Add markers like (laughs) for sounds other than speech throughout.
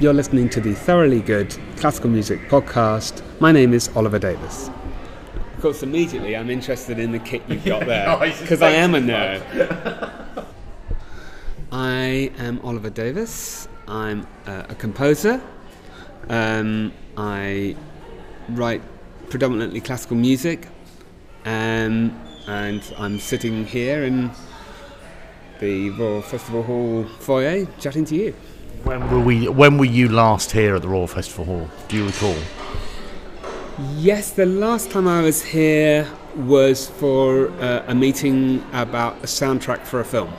You're listening to the Thoroughly Good Classical Music Podcast. My name is Oliver Davis. Of course, immediately I'm interested in the kit you've got (laughs) there because I am a nerd. I am Oliver Davis. I'm uh, a composer. Um, I write predominantly classical music, um, and I'm sitting here in the Royal Festival Hall foyer chatting to you. When were we? When were you last here at the Royal Festival Hall? Do you recall? Yes, the last time I was here was for uh, a meeting about a soundtrack for a film.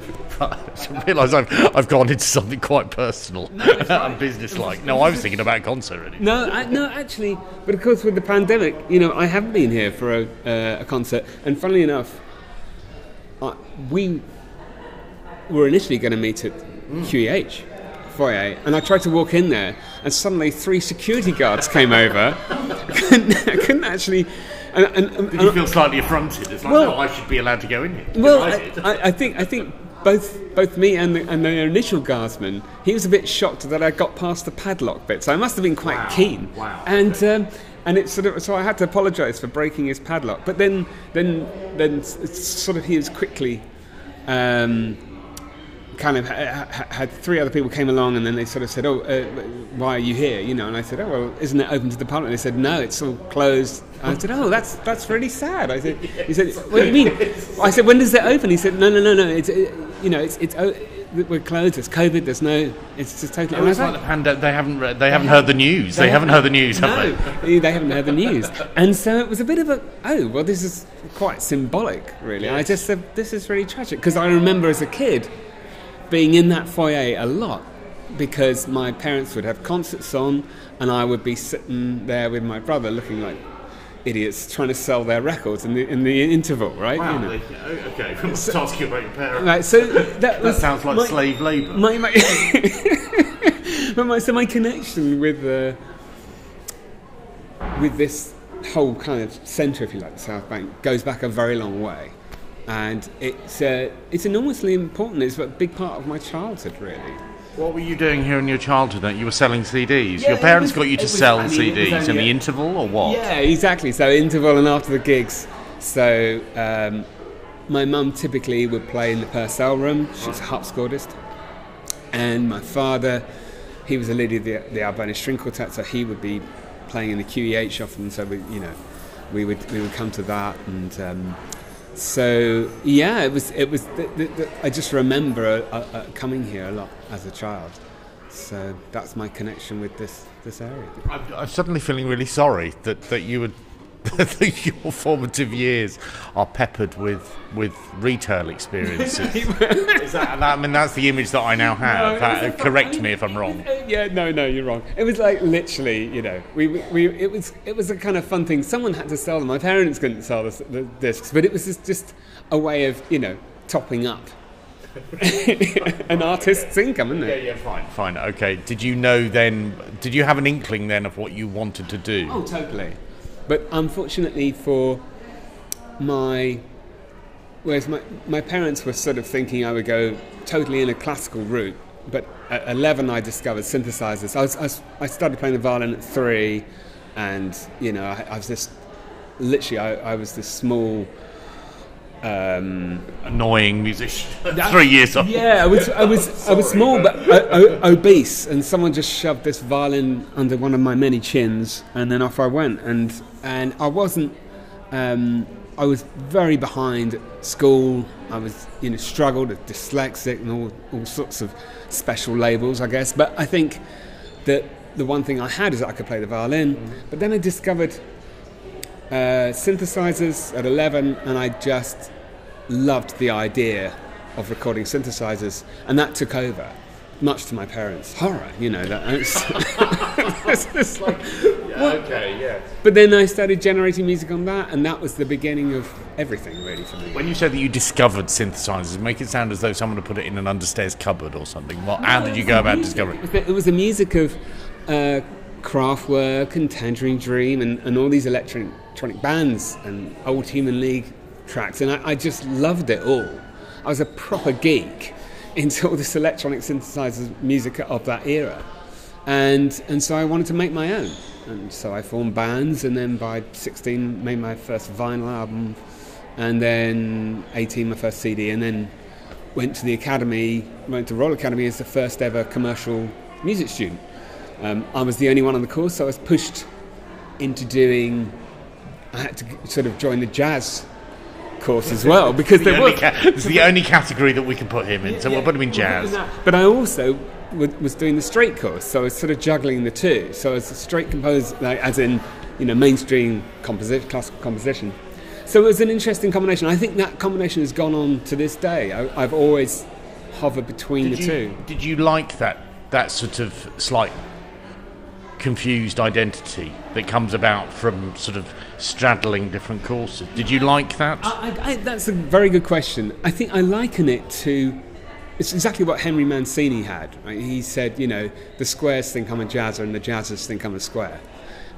(laughs) I realise I've, I've gone into something quite personal and (laughs) businesslike. No, I was thinking about a concert. Really. No, I, no, actually, but of course with the pandemic, you know, I haven't been here for a, uh, a concert, and funnily enough, uh, we were initially going to meet at QEH foyer, and I tried to walk in there, and suddenly three security guards came over. I, (laughs) couldn't, I couldn't actually. And, and, and, Did you feel slightly affronted? It's like, Well- no, I should be allowed to go in here. Well, I I. I, think I think both both me and the, and the initial guardsman, he was a bit shocked that I got past the padlock bit, so I must have been quite Wow, keen. wow, And um, and it's sort of so I had to apologise for breaking his padlock, but then then then sort of he was quickly. Um, kind of ha- ha- had three other people came along and then they sort of said, "Oh, uh, why are you here?" You know, and I said, "Oh, well, isn't it open to the public?" And they said, "No, it's all closed." I said, "Oh, that's that's really sad." I said, "He said, what do you mean?" I said, "When does it open?" He said, "No, no, no, no. It's uh, you know, it's it's o- we're closed. It's COVID. There's no. It's just totally." Oh, it's like like, the panda- they haven't read, they haven't heard the news. They, haven't heard the news, have no, they? they haven't heard the news. And so it was a bit of a, oh, well, this is quite symbolic, really. I just said, this is really tragic. Because I remember as a kid being in that foyer a lot because my parents would have concerts on and I would be sitting there with my brother looking like idiots trying to sell their records in the, in the interval, right? Wow. You know. they- okay. I must ask you about your parents. Right, so that, (laughs) That was sounds like my- slave labour. my, my (laughs) but my so my connection with uh, with this whole kind of centre, if you like, the South Bank, goes back a very long way, and it's uh, it's enormously important. It's a big part of my childhood, really. What were you doing here in your childhood? That you were selling CDs. Yeah, your parents was- got you to was- sell I mean, CDs in the interval, or what? Yeah, exactly. So interval and after the gigs. So um, my mum typically would play in the Purcell room. She's a harpsichordist, and my father, he was a leader of the, the Alberni String Quartet, so he would be playing in the QEH often. So we, you know, we would we would come to that, and um, so yeah, it was it was. The, the, the, I just remember uh, uh, coming here a lot as a child. So that's my connection with this this area. I'm, I'm suddenly feeling really sorry that, that you would (laughs) your formative years are peppered with with retail experiences. (laughs) Is that, I mean, that's the image that I now have. No, Uh, correct me if I'm wrong. Yeah, no, no, you're wrong. It was like literally, you know, we, we, it was, it was a kind of fun thing. Someone had to sell them. My parents couldn't sell the, the discs, but it was just, just a way of, you know, topping up (laughs) an artist's income, isn't it? Yeah, yeah, fine, fine, okay. Did you know then? Did you have an inkling then of what you wanted to do? Oh, totally. But unfortunately for my, whereas my, my parents were sort of thinking I would go totally in a classical route, but at 11 I discovered synthesizers. I, was, I, was, I started playing the violin at three, and you know I, I was just literally I, I was this small. Um, Annoying musician. Three years old. yeah, I was, I was, I was small but o- o- obese, and someone just shoved this violin under one of my many chins, and then off I went. And and I wasn't, um, I was very behind at school. I was, you know, struggled, dyslexic, and all all sorts of special labels, I guess. But I think that the one thing I had is that I could play the violin. But then I discovered uh, synthesizers at 11, and I just loved the idea of recording synthesizers, and that took over, much to my parents' horror. You know that. It's, (laughs) it's just like, Okay, yeah. but then I started generating music on that, and that was the beginning of everything, really, for me. When you said that you discovered synthesizers, make it sound as though someone had put it in an understairs cupboard or something. What, how did you go about discovering? It was the, it was the music of uh, Kraftwerk and Tangerine Dream and, and all these electronic, electronic bands and old Human League tracks, and I, I just loved it all. I was a proper geek (laughs) into all this electronic synthesizer music of that era. and and so I wanted to make my own, and so I formed bands, and then by 16 made my first vinyl album, and then 18 my first CD, and then went to the academy, went to Royal Academy as the first ever commercial music student. Um, I was the only one on the course, so I was pushed into doing. I had to sort of join the jazz course as well (laughs) because the there was. ca- it's the only category that we can put him in, so we'll put him in jazz. But I also w- was doing the straight course, so I was sort of juggling the two. So I was a straight composer, like, as in, you know, mainstream composition, classical composition. So it was an interesting combination. I think that combination has gone on to this day. I, I've always hovered between Did the you, two. did you like that that sort of slight confused identity that comes about from sort of straddling different courses? Did you like that? I, I, that's a very good question. I think I liken it to. It's exactly what Henry Mancini had. Right? He said, you know, the squares think I'm a jazzer and the jazzers think I'm a square.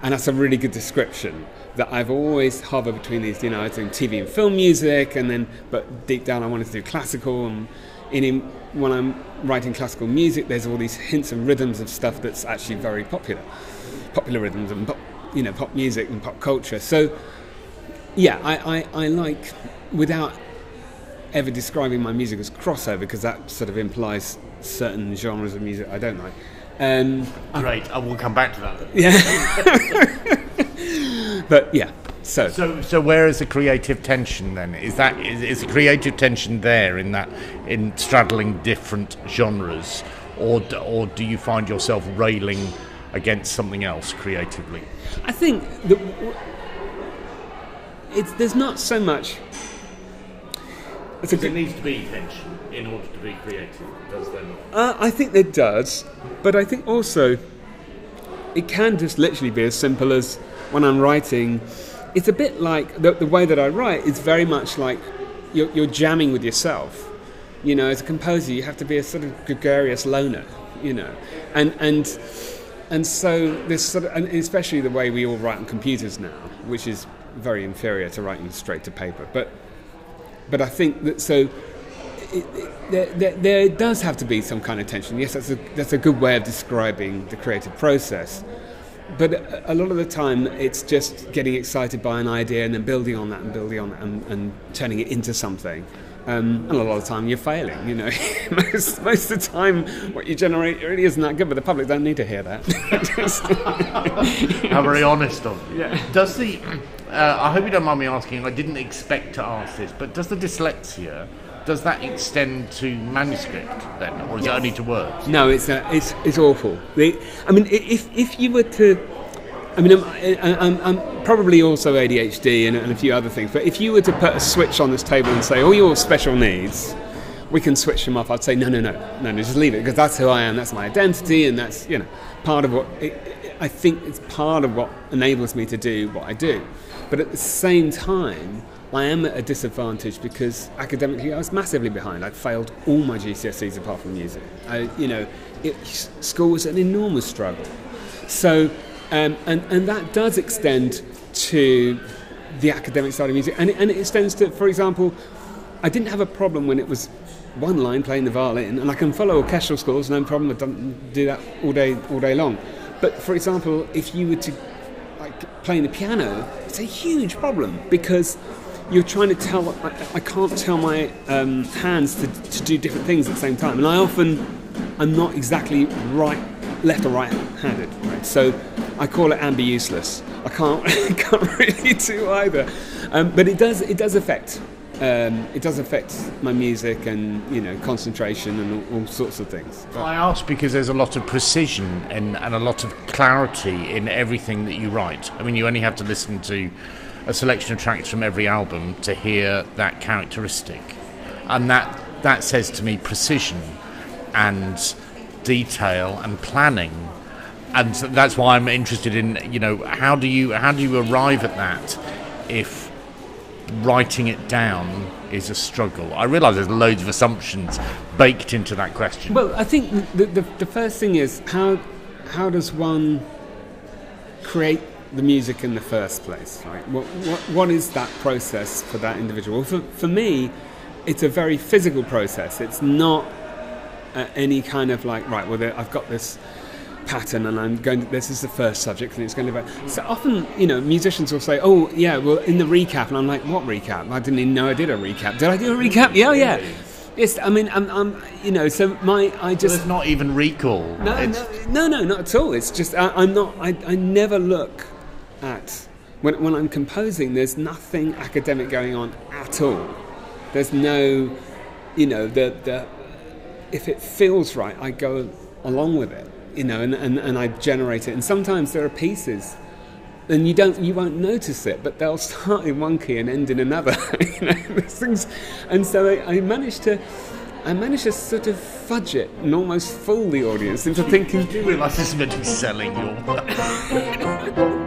And that's a really good description. That I've always hovered between these, you know, I was doing TV and film music, and then, but deep down I wanted to do classical. And in, in when I'm writing classical music, there's all these hints and rhythms of stuff that's actually very popular, popular rhythms and pop, you know, pop music and pop culture. So yeah, I, I, I like, without ever describing my music as crossover, because that sort of implies certain genres of music I don't like. Um, Great, I will come back to that. (laughs) yeah. (laughs) but yeah, so. So, so where is the creative tension then? Is that is, is the creative tension there in that in straddling different genres, or or do you find yourself railing against something else creatively? I think that it's, there's not so much. It's a There good, needs to be tension in order to be creative, does there not? uh, I think there does, but I think also it can just literally be as simple as when I'm writing. It's a bit like the, the way that I write is very much like you're, you're jamming with yourself. You know, as a composer, you have to be a sort of gregarious loner. You know, and and and so this sort of, and especially the way we all write on computers now, which is very inferior to writing straight to paper. But but I think that so it, it, there, there, there does have to be some kind of tension. Yes, that's a, that's a good way of describing the creative process. But a, a lot of the time, it's just getting excited by an idea and then building on that and building on that and, and turning it into something. Um, and a lot of the time, you're failing. You know, (laughs) most most of the time, what you generate really isn't that good. But the public don't need to hear that. Just- How very honest of you. Yeah. Does the? Uh, I hope you don't mind me asking. I didn't expect to ask this, but does the dyslexia? Does that extend to manuscript then, or is it only to words? No, it's uh, it's it's awful. I mean, if if you were to, I mean, I'm, I'm, I'm probably also ADHD and, and a few other things. But if you were to put a switch on this table and say, "All your special needs," we can switch them off. I'd say, "No, no, no, no, no just leave it because that's who I am. That's my identity, and that's you know part of what it, I think it's part of what enables me to do what I do." But at the same time, I am at a disadvantage because academically I was massively behind. I'd failed all my GCSEs apart from music. I, you know, it, school was an enormous struggle. So, um, and, and that does extend to the academic side of music. And it, and it extends to, for example, I didn't have a problem when it was one line playing the violin, and I can follow orchestral scores, no problem. I don't do that all day, all day long. But for example, if you were to like playing the piano, it's a huge problem because you're trying to tell. I, I can't tell my um, hands to, to do different things at the same time, and I often I'm not exactly right, left or right-handed. Right? So I call it ambi useless. I can't (laughs) can't (laughs) really do either, um, but it does it does affect. Um, it does affect my music and you know concentration and all, all sorts of things. But- I ask because there's a lot of precision and, and a lot of clarity in everything that you write. I mean, you only have to listen to a selection of tracks from every album to hear that characteristic, and that that says to me precision and detail and planning. And that's why I'm interested in, you know, how do you how do you arrive at that if writing it down is a struggle? I realise there's loads of assumptions baked into that question. Well, I think the, the, the first thing is how how does one create the music in the first place? Right? What, what, what is that process for that individual? For, for me, it's a very physical process. It's not uh, any kind of like right. Well, I've got this pattern and I'm going to, this is the first subject and it's going to be so often you know musicians will say oh yeah well in the recap and I'm like what recap I didn't even know I did a recap did I do a recap mm, yeah yeah Yes, I mean, I'm, I'm, you know, so my, I just. Well, not even recall. No, no, no, no, not at all. It's just, I, am not, I, I never look at, when, when I'm composing, there's nothing academic going on at all. There's no, you know, the, the, if it feels right, I go along with it, you know, and, and, and I generate it. And sometimes there are pieces and you don't you won't notice it but they'll (laughs) start in one key and end in another (laughs) you know (laughs) things and so I, I, managed to I managed to sort of fudge it and almost fool the audience into thinking you realise this is meant to be selling your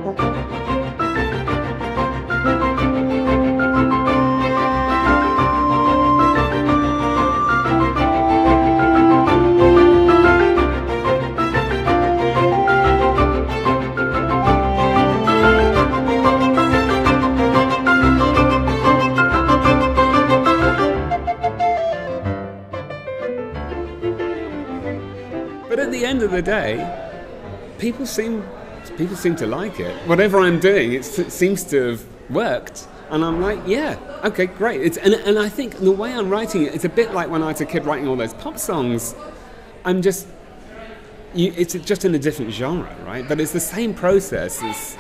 the day, people seem people seem to like it. Whatever I'm doing, it seems to have worked. And I'm like, yeah, okay, great. It's, and, and I think the way I'm writing it, it's a bit like when I was a kid writing all those pop songs. I'm just, you, it's just in a different genre, right? But it's the same process. It's,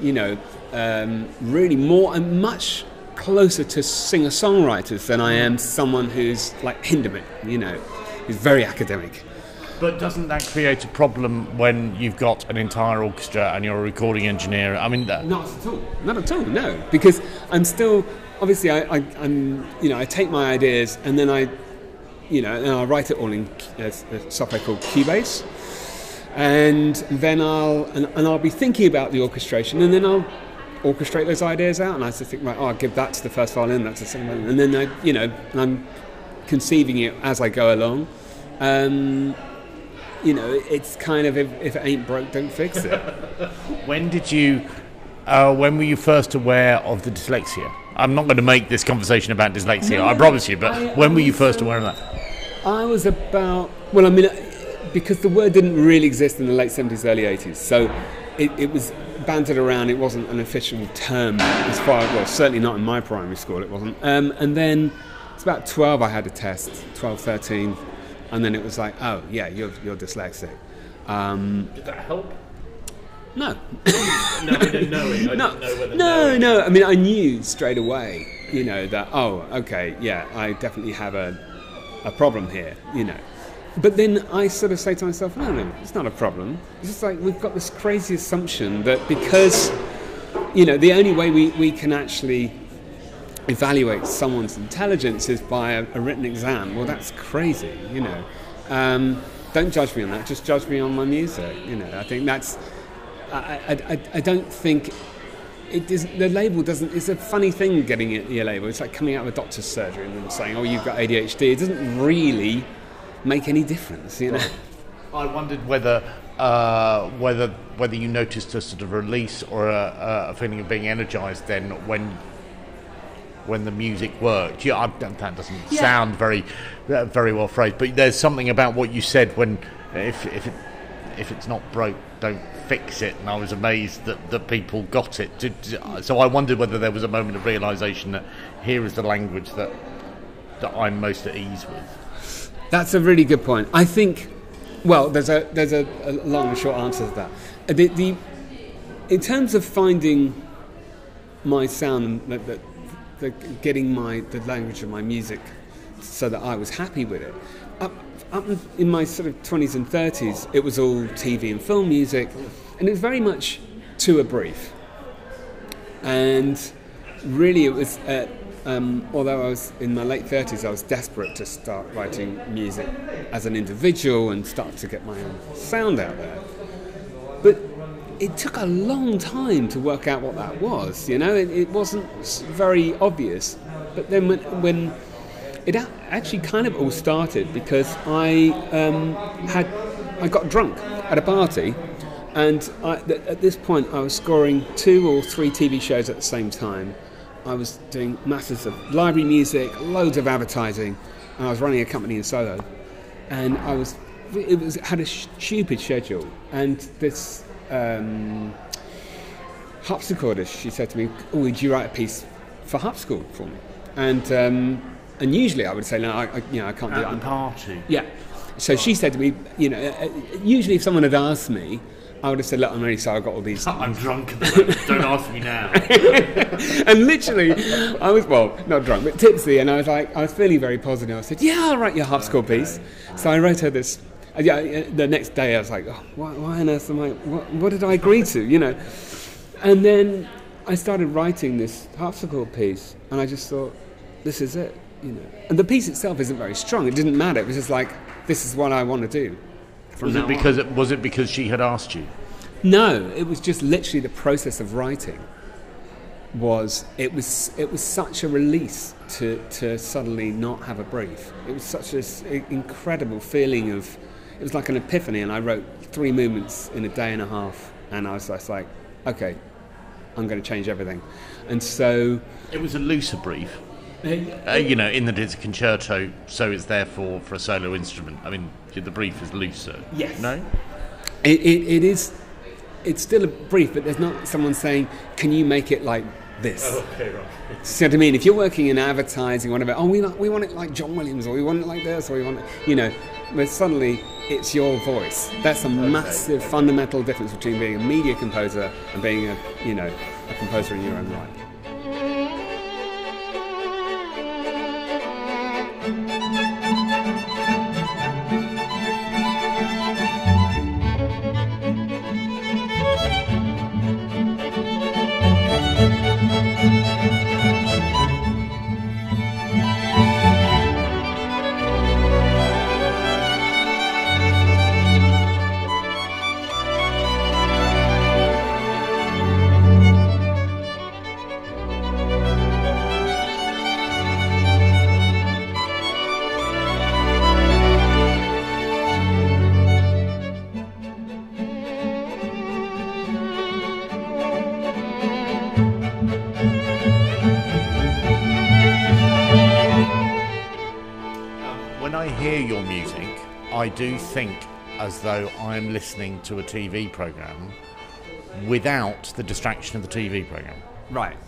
you know, um, really more and much closer to singer songwriters than I am someone who's like Hindemith, you know, who's very academic. But doesn't that create a problem when you've got an entire orchestra and you're a recording engineer? I mean, that... not at all. Not at all. No, because I'm still obviously I, am you know I take my ideas and then I you know and I write it all in a, a software called Cubase, and then I'll and, and I'll be thinking about the orchestration and then I'll orchestrate those ideas out and I just think right oh I'll give that to the first violin that's the second violin and then I you know I'm conceiving it as I go along. Um, you know, it's kind of if, if it ain't broke, don't fix it. (laughs) when did you? Uh, when were you first aware of the dyslexia? I'm not going to make this conversation about dyslexia, no, I promise you. But I, when were you first aware of that? I was about well, I mean, because the word didn't really exist in the late 70s, early 80s, so it, it was bantered around. It wasn't an official term as far as well, certainly not in my primary school. It wasn't. Um, and then it's about 12. I had a test, 12, 13 and then it was like, oh yeah, you're you're dyslexic. Um, Did that help? No. (laughs) no, I didn't know it. I no, know no, no. I mean, I knew straight away, you know, that oh, okay, yeah, I definitely have a a problem here, you know. But then I sort of say to myself, no, no, it's not a problem. It's just like we've got this crazy assumption that because, you know, the only way we, we can actually evaluate someone's intelligence is by a, a written exam. Well, that's crazy, you know. Um, don't judge me on that. Just judge me on my music. You know, I think that's. I, I, I don't think it is, the label doesn't. It's a funny thing getting it, your label. It's like coming out of a doctor's surgery and saying, "Oh, you've got ADHD." It doesn't really make any difference, you know. I wondered whether uh, whether whether you noticed a sort of release or a, a feeling of being energized then when when the music worked. Yeah, that doesn't yeah. sound very, uh, very well phrased, but there's something about what you said when if if it, if it's not broke, don't fix it. And I was amazed that, that people got it. So I wondered whether there was a moment of realization that here is the language that that I'm most at ease with. That's a really good point. I think. Well, there's a there's a, a long and short answer to that. The, the in terms of finding my sound that, that the, getting my the language of my music so that I was happy with it. Up, up in my sort of 20s and 30s, it was all TV and film music, and it was very much to a brief. And really, it was, uh, um, although I was in my late 30s, I was desperate to start writing music as an individual and start to get my own sound out there. But it took a long time to work out what that was. You know, it, it wasn't very obvious. But then when, when it actually kind of all started because I um, had I got drunk at a party, and I, th- at this point I was scoring two or three TV shows at the same time. I was doing masses of library music, loads of advertising, and I was running a company in Soho, and I was it was had a stupid schedule, and this um, harpsichordist, she said to me, "Oh, would you write a piece for harpsichord for me?" And um, and usually I would say, "No, I, I you know I can't do At it." the party. Yeah. So she said to me, you know, uh, uh, usually if someone had asked me, I would have said, look, I'm really sorry, I've got all these. (laughs) I'm drunk at the (laughs) moment. Don't ask me now. (laughs) and literally, I was, well, not drunk, but tipsy, and I was like, I was feeling very positive. I said, yeah, I'll write your harpsichord piece. So I wrote her this. Yeah, the next day I was like, oh, why, why on earth am I, what, what did I agree to, you know? And then I started writing this harpsichord piece, and I just thought, this is it, you know. And the piece itself isn't very strong. It didn't matter. It was just like, this is what I want to do. Was it on. because it, was it because she had asked you? No, it was just literally the process of writing. Was it was it was such a release to to suddenly not have a brief. It was such an incredible feeling of. It was like an epiphany, and I wrote three movements in a day and a half, and I was just like, okay, I'm going to change everything, and so. It was a looser brief. Uh, you know, in that it's a concerto, so it's therefore for a solo instrument. I mean, the brief is looser. Yes. No. It, it, it is. It's still a brief, but there's not someone saying, "Can you make it like this?" Okay, right. See what I mean? If you're working in advertising, whatever, oh, we, like, we want it like John Williams, or we want it like this, or we want it, you know, but suddenly it's your voice. That's a massive fundamental difference between being a media composer and being a, you know, a composer in your own right. When I hear your music, I do think as though I'm listening to a TV program without the distraction of the TV program. Right.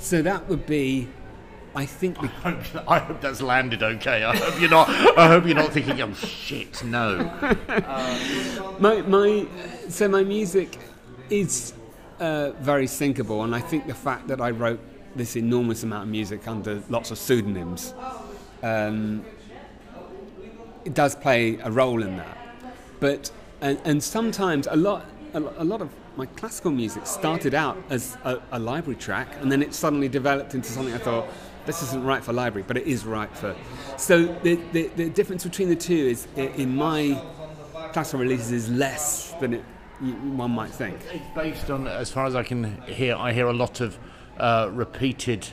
So that would be, I think, (laughs) I hope, I hope that's landed okay. I hope you're not. I hope you're not thinking, "Oh shit, no." (laughs) my, my, so my music is uh, very syncable, and I think the fact that I wrote this enormous amount of music under lots of pseudonyms um, it does play a role in that. But and, and sometimes a lot a, a lot of my classical music started out as a, a library track, and then it suddenly developed into something I thought this isn't right for library, but it is right for. So the the, the difference between the two is in my classical releases is less than it one might think. It's based on, as far as I can hear, I hear a lot of uh, repeated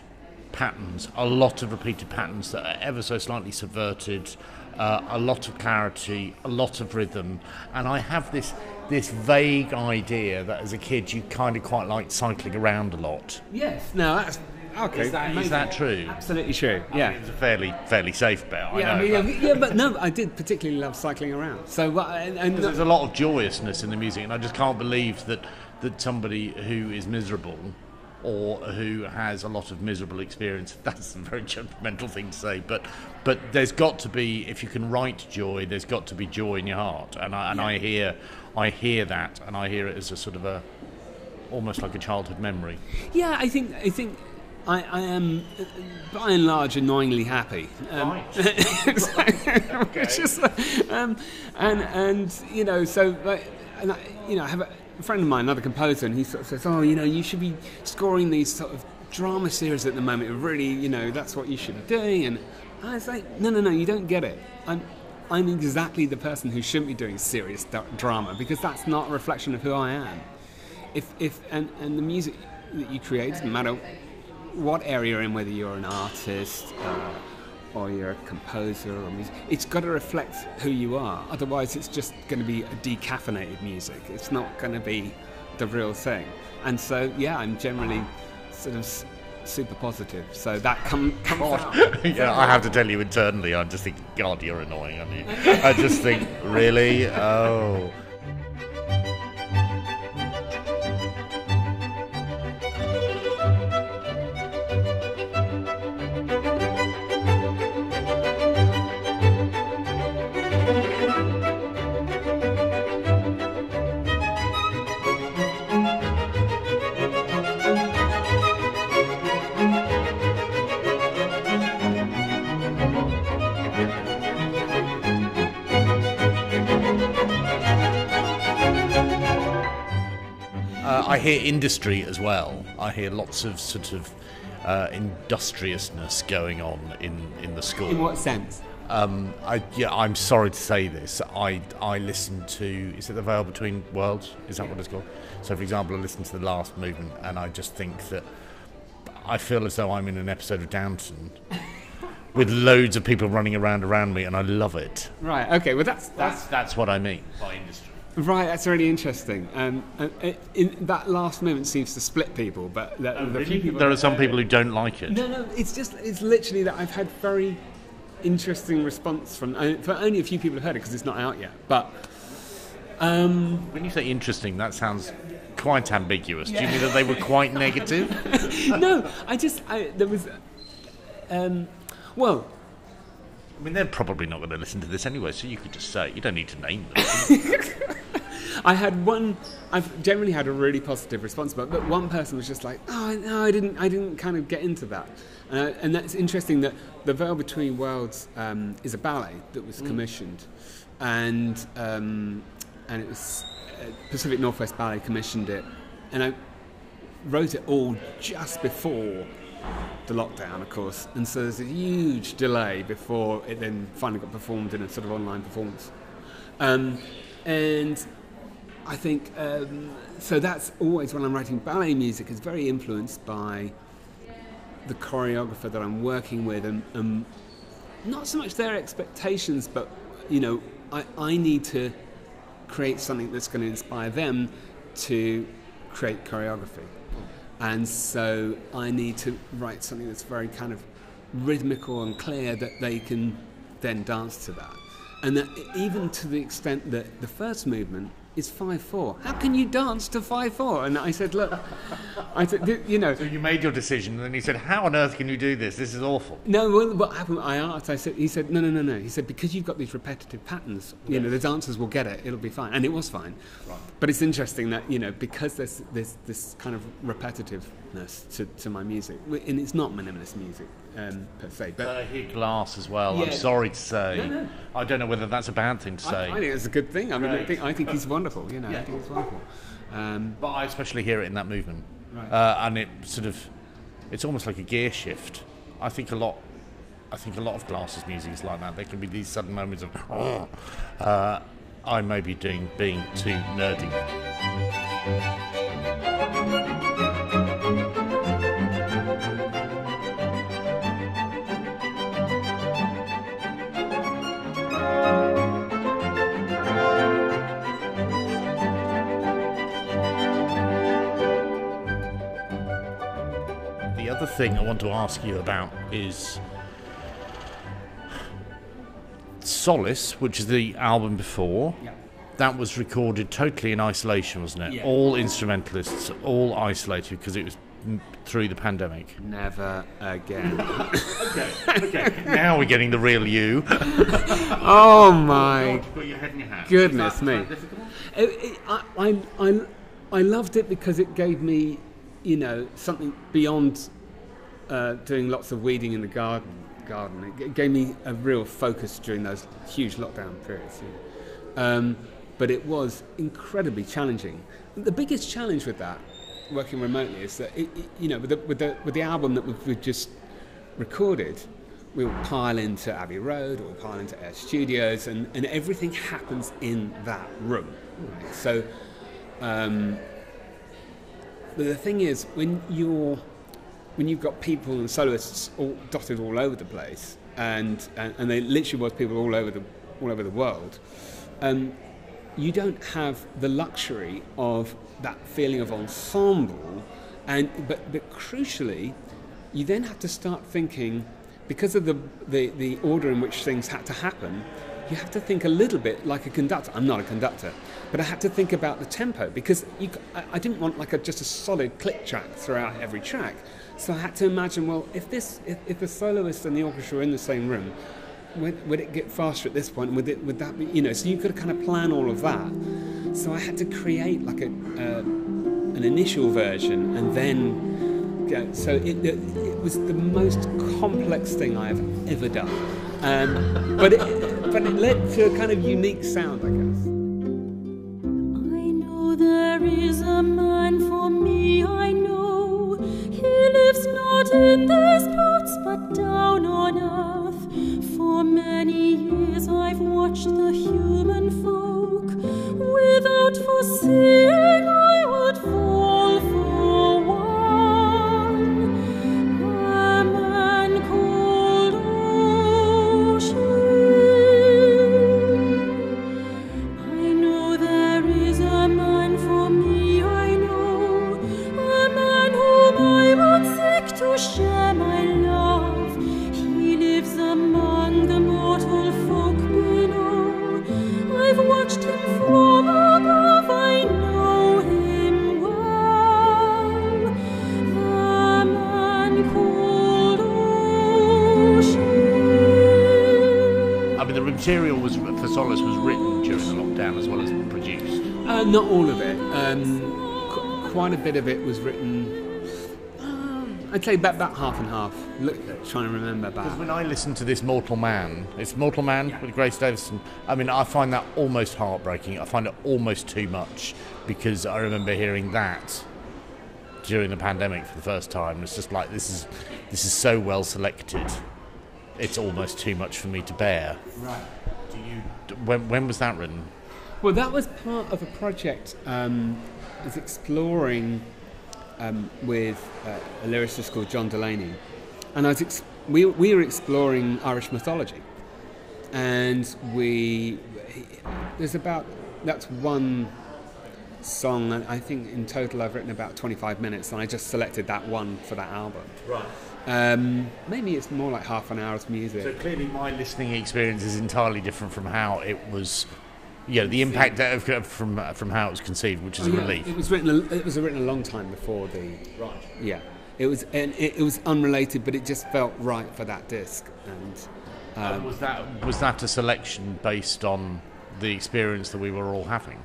patterns, a lot of repeated patterns that are ever so slightly subverted, uh, a lot of clarity, a lot of rhythm, and I have this this vague idea that as a kid you kind of quite liked cycling around a lot. Yes. No, that's okay. Is that, is that true? absolutely true? Yeah. It's a fairly fairly safe bet. I Yeah, know. I but- yeah, but no, I did particularly love cycling around. So, uh, and, there's a lot of joyousness in the music, and I just can't believe that that somebody who is miserable or who has a lot of miserable experience. (laughs) That's a very judgmental thing to say but but there's got to be if you can write joy there's got to be joy in your heart. And I, and I hear I hear that and I hear it as a sort of a almost like a childhood memory. Yeah, I think I think I, I am by and large annoyingly happy. Um, which (laughs) is, um, and and you know so like, and I, you know I have a friend of mine, another composer, and he sort of says, oh you know you should be scoring these sort of drama series at the moment. Really, you know that's what you should be doing. And I was like, no no no, you don't get it. I'm I'm exactly the person who shouldn't be doing serious da- drama because that's not a reflection of who I am if if and, and the music that you create doesn't matter what area you're in, whether you're an artist uh, or you're a composer or music, it's got to reflect who you are. Otherwise, it's just going to be a decaffeinated music. It's not going to be the real thing. And so, yeah, I'm generally sort of super positive. So that come, comes out. (laughs) yeah, I have to tell you internally, I just think, God, you're annoying, aren't you? I just think, really? Oh. Hear industry as well. I hear lots of sort of uh, industriousness going on in, in the school. In what sense? Um, I, yeah, I'm sorry to say this. I, I listen to, is it The Veil Between Worlds? Is that what it's called? So, for example, I listen to the last movement and I just think that I feel as though I'm in an episode of Downton (laughs) with loads of people running around around me and I love it. Right. Okay. Well, that's that's That's, that's what I mean by industry. Right. That's really interesting. Um, uh, it, in, that last moment seems to split people, but the, the few people There are some people who don't like it. No, no. It's just it's literally that I've had very interesting response from. Uh, for only a few people have heard it because it's not out yet. But um, When you say interesting, that sounds quite ambiguous. Do you mean that they were quite negative? (laughs) no, I just I, there was. Um, well, I mean, they're probably not going to listen to this anyway, so you could just say you don't need to name them. (laughs) I had one. I've generally had a really positive response, but but one person was just like, "Oh no, I didn't. I didn't kind of get into that." Uh, and that's interesting that the Veil Between Worlds um, is a ballet that was commissioned, and um, and it was uh, Pacific Northwest Ballet commissioned it, and I wrote it all just before the lockdown, of course, and so there's a huge delay before it then finally got performed in a sort of online performance. Um, and I think um, so. That's always when I'm writing ballet music is very influenced by the choreographer that I'm working with, and, and not so much their expectations, but you know, I, I need to create something that's going to inspire them to create choreography. And so I need to write something that's very kind of rhythmical and clear that they can then dance to that. And that even to the extent that the first movement is 5 4. How can you dance to 5 4? And I said, look, I said, "Th- you know, so you made your decision, and then you said, "How on earth can you do this? This is awful." no, well, what happened? I asked. I said. He said, "No, no, no, no." He said, "Because you've got these repetitive patterns, you know, the dancers will get it. It'll be fine." And it was fine. Right. But it's interesting that you know, because there's there's this kind of repetitiveness to, to my music, and it's not minimalist music um, per se. But I hear Glass as well. Yeah. I'm sorry to say. No, no. I don't know whether that's a bad thing to say. I think it's a good thing. I mean, I think I think he's wonderful. You know, I think he's wonderful. Um, But I especially hear it in that movement, Right. uh, and it sort of, it's almost like a gear shift. I think a lot, I think a lot of Glass's music is like that. There can be these sudden moments of, "Oh," uh, I may be doing being too nerdy. Thing I want to ask you about is Solace, which is the album before. Yeah. That was recorded totally in isolation, wasn't it? Yeah. All instrumentalists, all isolated because it was through the pandemic. never again. (laughs) Okay, okay. now we're getting the real you. (laughs) oh my Put your head in your hands. Goodness me. It, it, uh, uh, I, I, I, I loved it because it gave me, you know, something beyond uh, doing lots of weeding in the garden. Garden. It gave me a real focus during those huge lockdown periods. Um, but it was incredibly challenging. The biggest challenge with that, working remotely, is that it, you know, with the, with the with the album that we've, we've just recorded, we will pile into Abbey Road or pile into Air Studios, and, and everything happens in that room. Right? So, um, but the thing is, when you're when you've got people and soloists all dotted all over the place, and and, and they literally was people all over the all over the world, um, you don't have the luxury of that feeling of ensemble, and but but crucially, you then have to start thinking, because of the, the, the order in which things had to happen, you have to think a little bit like a conductor. I'm not a conductor, but I had to think about the tempo because you, I, I didn't want like a, just a solid click track throughout every track. So I had to imagine, well, if this, if, if the soloist and the orchestra were in the same room, would, would it get faster at this point? Would it, would that be, you know? So you could kind of plan all of that. So I had to create like a, uh, an initial version, and then so it, it, it was the most complex thing I have ever done. Um, but it, but it led to a kind of unique sound, I guess. I know there is a bit of it was written. um, I'd say about, about half and half. Look, trying to remember Because back. when I listen to this Mortal Man, it's Mortal Man with Grace Davidson. I mean, I find that almost heartbreaking. I find it almost too much because I remember hearing that during the pandemic for the first time. It's just like this is this is so well selected. It's almost too much for me to bear. Right. Do you? When, when was that written? Well, that was part of a project. Um, was exploring um, with uh, a lyricist called John Delaney, and I was ex- we we were exploring Irish mythology, and we there's about that's one song, and I think in total I've written about 25 minutes, and I just selected that one for that album. Right. Um, maybe it's more like half an hour's music. So clearly, my listening experience is entirely different from how it was. You know, the impact of, of- from from how it was conceived, which is Oh, a yeah, relief. It was written. A, it was written a long time before the. Right. Yeah, it was, and it, it was unrelated, but it just felt right for that disc. And Um, was that was that a selection based on the experience that we were all having?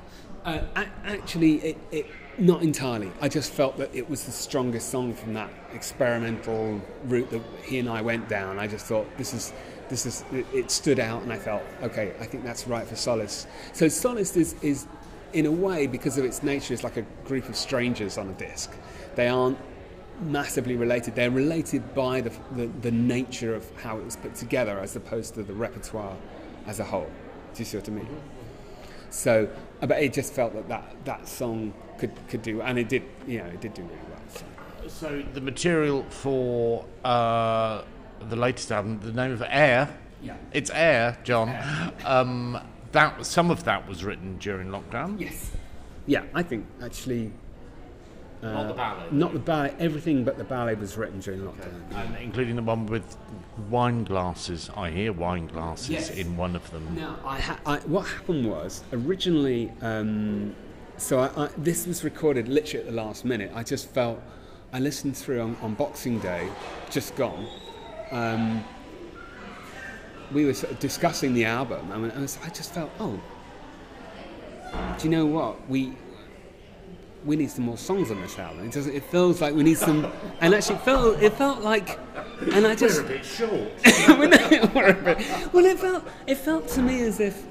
uh, actually, it, it not entirely. I just felt that it was the strongest song from that experimental route that he and I went down. I just thought this is. This is it, stood out, and I felt okay. I think that's right for Solace. So Solace is, is, in a way, because of its nature, is like a group of strangers on a disc. They aren't massively related. They're related by the, the, the nature of how it was put together as opposed to the repertoire as a whole. Do you see what I mean? So, uh, but it just felt that that, that song could, could do, and it did, you know, it did do really well. So. So the material for uh, the latest album, the name of Air. Yeah. It's Air, John. Um, that some of that was written during lockdown. Yes. Yeah, I think actually. Uh, Not the ballet. Not the ballet. Everything but the ballet was written during lockdown. And including the one with wine glasses. I hear wine glasses Yes. in one of them. Now, I, ha- I what happened was originally, um, so I, I, this was recorded literally at the last minute. I just felt I listened through on, on Boxing Day, just gone. Um, we were sort of discussing the album, and I, was, I just felt, oh, do you know what we we need some more songs on this album. It, doesn't, it feels like we need some, and actually it felt it felt like, and I just bit short. (laughs) well, we're a bit- well, it felt it felt to me as if.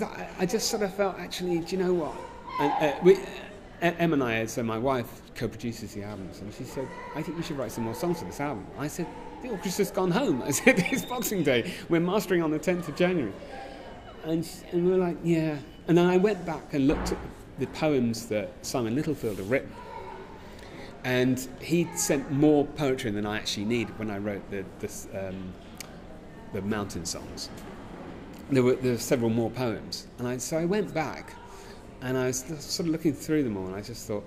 I, I just sort of felt actually. Do you know what? And, uh, we, uh, Em and I, so my wife co-produces the albums, and she said, "I think we should write some more songs for this album." I said, "The orchestra's gone home." (laughs) I said, "It's Boxing Day. We're mastering on the 10th of January." And, sh- and we were like, "Yeah." And then I went back and looked at the poems that Simon Littlefield had written. And he sent more poetry than I actually needed when I wrote the, this, um, the mountain songs. There were, there were several more poems. And I, so I went back and I was sort of looking through them all and I just thought,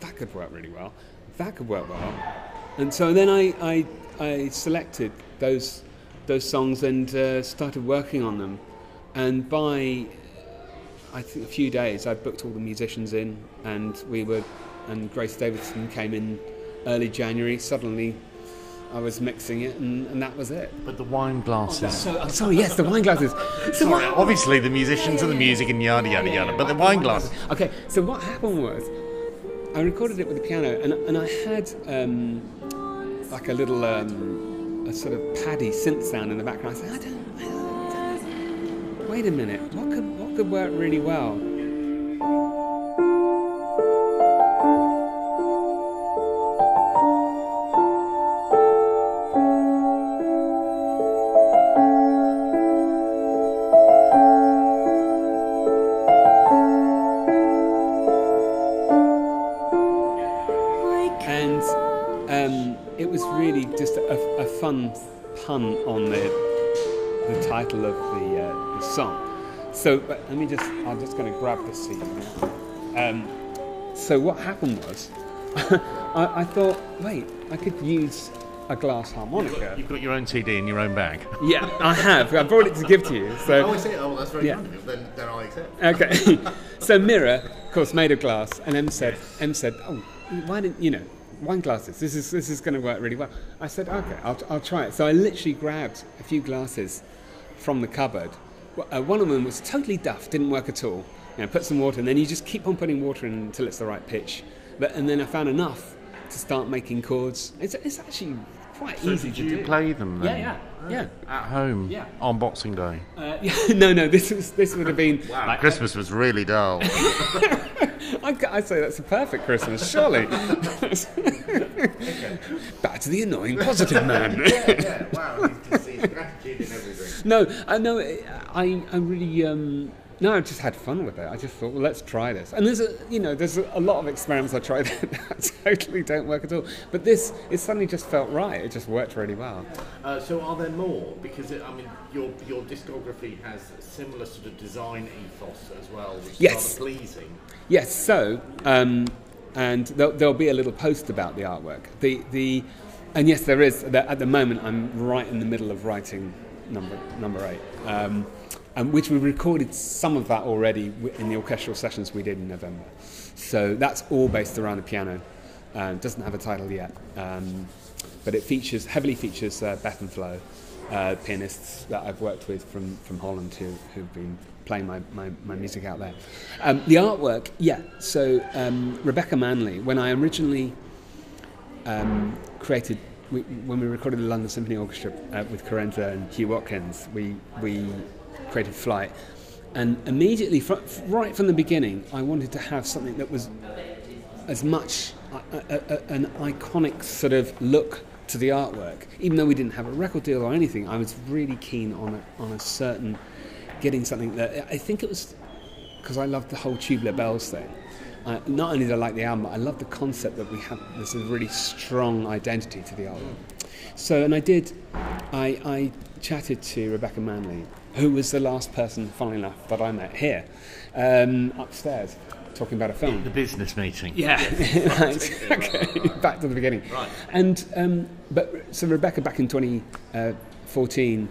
that could work really well. That could work well. and so then I, I, I selected those, those songs and uh, started working on them. And by, I think, a few days, I booked all the musicians in, and we were, and Grace Davidson came in early January. Suddenly, I was mixing it, and, and that was it. But the wine glasses. So, I'm sorry, yes, the wine glasses. So Sorry, obviously the musicians and the music and yada yada yada, but the wine glasses. Okay, so what happened was, I recorded it with the piano, and, and I had um, like a little um, a sort of paddy synth sound in the background. I said, I don't, I don't, wait a minute, what could what could work really well? So but let me just, I'm just going to grab this for you. Um, so what happened was, (laughs) I, I thought, wait, I could use a glass harmonica. You've got your own CD in your own bag. (laughs) Yeah, I have. I brought it to give to you. So Oh, I see. Oh, well, that's very Yeah. kind of you. Then, then I accept. Okay. (laughs) so Mirror, of course, made of glass, and M said, M said, oh, why didn't you know? Wine glasses. This is this is going to work really well. I said, okay, I'll, I'll try it. So I literally grabbed a few glasses from the cupboard. Uh, one of them was totally duff, didn't work at all. You know, put some water, and then you just keep on putting water in until it's the right pitch. But and then I found enough to start making chords. It's, it's actually quite So easy did to you do. play them then? Yeah, yeah, yeah. At home? Yeah. On Boxing Day? Uh, yeah. (laughs) No, no. This was this would have been. like, Christmas was really dull. (laughs) I, I say that's a perfect Christmas, surely. (laughs) Back to the annoying positive man. yeah, wow. He's just he's gratitude in everything. no, I know. I, I really. Um, no, I just had fun with it. I just thought, well, let's try this. And there's a, you know, there's a, a lot of experiments I tried (laughs) that totally don't work at all. But this, it suddenly just felt right. It just worked really well. Uh, so, are there more? Because it, I mean, your your discography has a similar sort of design ethos as well, which Yes. is rather pleasing. Yes, so, um, and there'll, there'll be a little post about the artwork. The, the, and yes, there is. At the moment, I'm right in the middle of writing number number eight, um, and which we recorded some of that already in the orchestral sessions we did in November. So that's all based around the piano. Uh, doesn't have a title yet, um, but it features heavily features uh, Beth and Flo, uh, pianists that I've worked with from, from Holland who, who've been playing my, my, my music out there. Um, the artwork, yeah. So um, Rebecca Manley, when I originally um, created, we, when we recorded the London Symphony Orchestra uh, with Kerenza and Hugh Watkins, we, we created Flight. And immediately, fr- right from the beginning, I wanted to have something that was as much a, a, a, an iconic sort of look to the artwork. Even though we didn't have a record deal or anything, I was really keen on a, on a certain getting something that I think it was because I loved the whole Tubular Bells thing. Uh, not only did I like the album, but I love the concept that we have There's a really strong identity to the album. So, and I did, I, I chatted to Rebecca Manley, who was the last person, funnily enough, that I met here, um, upstairs, talking about a film. the business meeting. Yeah, (laughs) right. okay. Back to the beginning. Right. And um, but so Rebecca back in 2014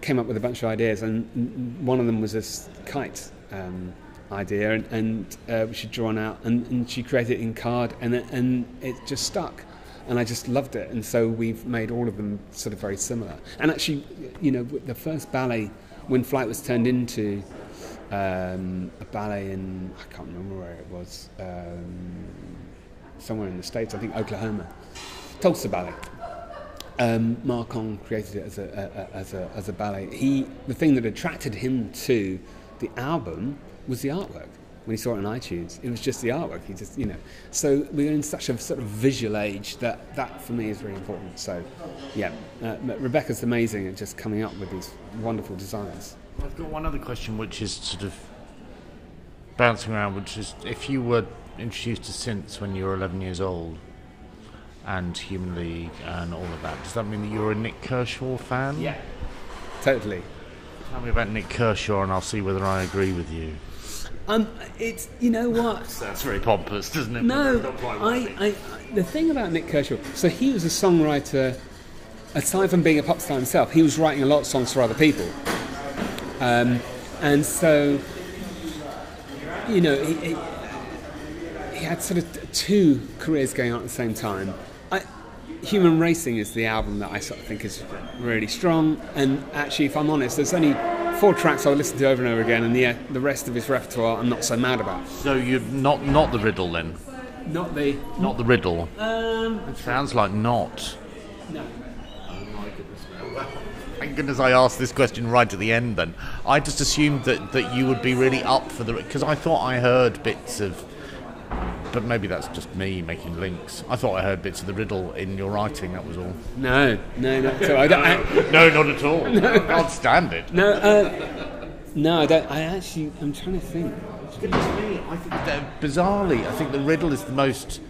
came up with a bunch of ideas, and one of them was this kite um, idea, and, and uh, she'd drawn out, and, and she created it in card, and it, and it just stuck. And I just loved it, and so we've made all of them sort of very similar. And actually, you know, the first ballet, when Flight was turned into um, a ballet in I can't remember where it was, um, somewhere in the states, I think Oklahoma, Tulsa Ballet. Um, Marcon created it as a, a, a, as a as a ballet. He the thing that attracted him to the album was the artwork. When he saw it on iTunes, it was just the artwork. He just you know. So we're in such a sort of visual age that that for me is really important. So yeah, uh, Rebecca's amazing at just coming up with these wonderful designs. I've got one other question which is sort of bouncing around, which is if you were introduced to synths when you were 11 years old and Human League and all of that, does that mean that you're a Nik Kershaw fan? Yeah, totally. Tell me about Nik Kershaw and I'll see whether I agree with you. Um, it's you know what? (laughs) That's very pompous, doesn't it? No, Not quite what I. I, I, the thing about Nik Kershaw, so he was a songwriter. Aside from being a pop star himself, he was writing a lot of songs for other people, um, and so you know he, he, he had sort of two careers going on at the same time. I, Human Racing is the album that I sort of think is really strong, and actually, if I'm honest, there's only four tracks I would listen to over and over again, and the the rest of his repertoire I'm not so mad about. So you're not not the riddle then? Not the Not the riddle. um, It sounds like not. no. Oh my goodness. Well, thank goodness I asked this question right at the end. Then I just assumed that, that you would be really up for the because I thought I heard bits of, but maybe that's just me making links. I thought I heard bits of the riddle in your writing. That was all. No, no, no. So I don't. I, (laughs) No, not at all. (laughs) I can't stand it. no, uh, no, I don't. I actually, I'm trying to think. Goodness me, I think that bizarrely, I think the riddle is the most.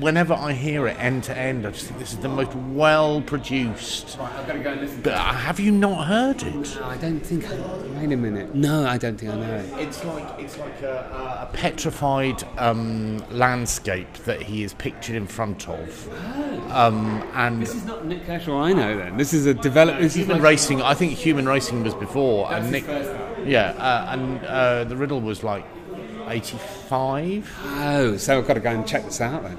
Whenever I hear it end to end, I just think this is the most well produced. Right, I've got to go and listen. But have you not heard it? No, I don't think. I, wait a minute. No, I don't think I know it. It's like it's like a, a petrified um, landscape that he is pictured in front of, um, and This is not Nik Kershaw I know. Then this is a develop. This is human like, racing. I think human racing was before, That's and his Nick, first yeah, uh, and uh, the riddle was like eighty-five. Oh, so I've got to go and check this out then.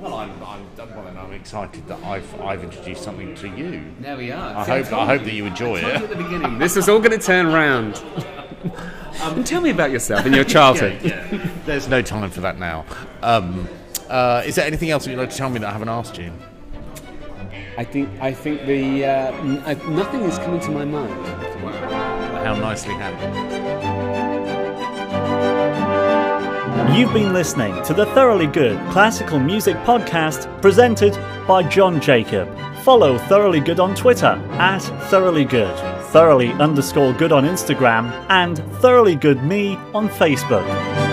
Well, I'm, I'm, well, then I'm excited that I've, I've introduced something to you. There we are. I See, hope, told I hope that you enjoy I it. at the beginning. This is all going to turn round. and (laughs) tell me about yourself and your childhood. Yeah. There's no time for that now. Um, uh, is there anything else that you'd like to tell me that I haven't asked you? I think. I think the uh, n- uh, nothing is coming to my mind. How nicely handled. You've been listening to the Thoroughly Good Classical Music Podcast presented by Jon Jacob. Follow Thoroughly Good on Twitter at Thoroughly Good, Thoroughly underscore good on Instagram, and Thoroughly Good Me on Facebook.